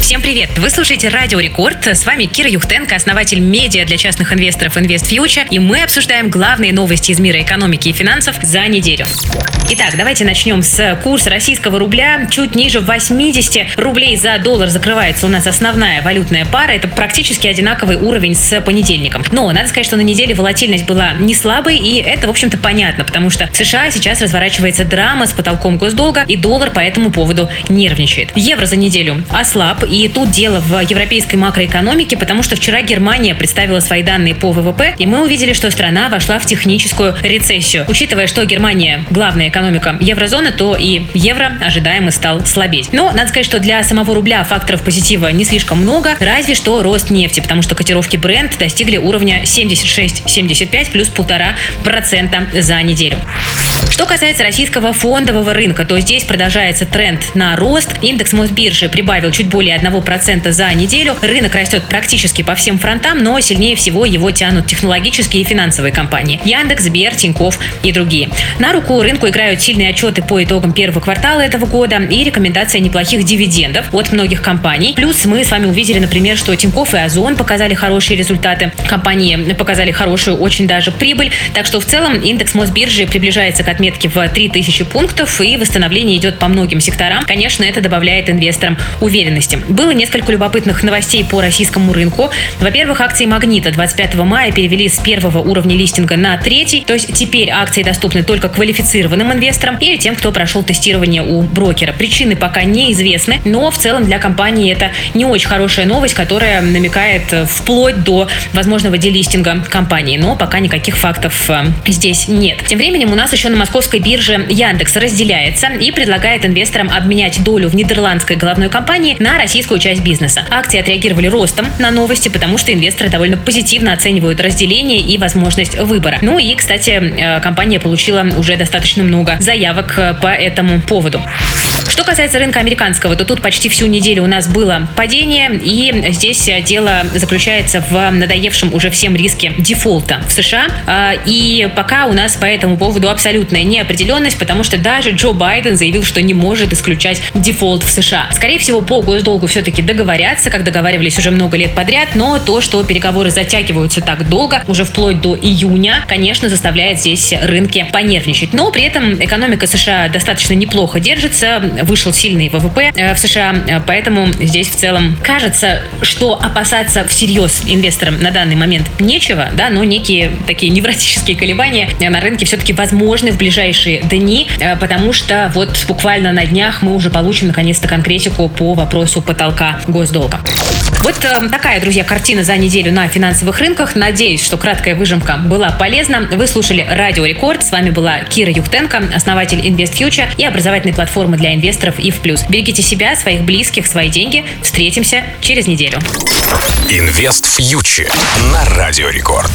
Всем привет! Вы слушаете Радио Рекорд. С вами Кира Юхтенко, основатель медиа для частных инвесторов Invest Future. И мы обсуждаем главные новости из мира экономики и финансов за неделю. Итак, давайте начнем с курса российского рубля. Чуть ниже 80 рублей за доллар закрывается у нас основная валютная пара. Это практически одинаковый уровень с понедельником. Но надо сказать, что на неделе волатильность была не слабой, и это, в общем-то, понятно, потому что в США сейчас разворачивается драма с потолком госдолга, и доллар по этому поводу нервничает. Евро за неделю ослаб, и тут дело в европейской макроэкономике, потому что вчера Германия представила свои данные по ВВП, и мы увидели, что страна вошла в техническую рецессию. Учитывая, что Германия главная экономика еврозоны, то и евро ожидаемо стал слабеть. Но надо сказать, что для самого рубля факторов позитива не слишком много, разве что рост нефти, потому что котировки бренд достигли уровня 76-75 плюс полтора процента за неделю. Что касается российского фондового рынка, то здесь продолжается тренд на рост. Индекс Мосбиржи прибавил чуть более 1% за неделю. Рынок растет практически по всем фронтам, но сильнее всего его тянут технологические и финансовые компании. Яндекс, Сбер, Тиньков и другие. На руку рынку играют сильные отчеты по итогам первого квартала этого года и рекомендация неплохих дивидендов от многих компаний. Плюс мы с вами увидели, например, что Тиньков и Озон показали хорошие результаты. Компании показали хорошую очень даже прибыль. Так что в целом индекс Мосбиржи приближается к отметке в 3000 пунктов и восстановление идет по многим секторам. Конечно, это добавляет инвесторам уверенности. Было несколько любопытных новостей по российскому рынку. Во-первых, акции «Магнита» 25 мая перевели с первого уровня листинга на третий, то есть теперь акции доступны только квалифицированным инвесторам или тем, кто прошел тестирование у брокера. Причины пока неизвестны, но в целом для компании это не очень хорошая новость, которая намекает вплоть до возможного делистинга компании, но пока никаких фактов э, здесь нет. Тем временем у нас еще на московской бирже Яндекс разделяется и предлагает инвесторам обменять долю в нидерландской головной компании на российскую часть бизнеса. Акции отреагировали ростом на новости, потому что инвесторы довольно позитивно оценивают разделение и возможность выбора. Ну и, кстати, э, компания получила уже достаточно много заявок э, по этому поводу. Что касается рынка американского, то тут почти всю неделю у нас было падение, и здесь дело заключается в надоевшем уже всем риске дефолта в США. А, и пока у нас по этому поводу абсолютная неопределенность, потому что даже Джо Байден заявил, что не может исключать дефолт в США. Скорее всего, по госдолгу все-таки договорятся, как договаривались уже много лет подряд, но то, что переговоры затягиваются так долго, уже вплоть до июня, конечно, заставляет здесь рынки понервничать. Но при этом экономика США достаточно неплохо держится, вышел сильный ВВП э, в США, э, поэтому здесь в целом кажется, что опасаться всерьез инвесторам на данный момент нечего, да, но некие такие невротические колебания на рынке все-таки возможны в ближайшие дни, э, потому что вот буквально на днях мы уже получим наконец-то конкретику по вопросу потолка госдолга. Вот такая, друзья, картина за неделю на финансовых рынках. Надеюсь, что краткая выжимка была полезна. Вы слушали Радио Рекорд. С вами была Кира Юхтенко, основатель Invest Future и образовательной платформы для инвесторов и в плюс. Берегите себя, своих близких, свои деньги. Встретимся через неделю. Инвест фьючер на Радио Рекорд.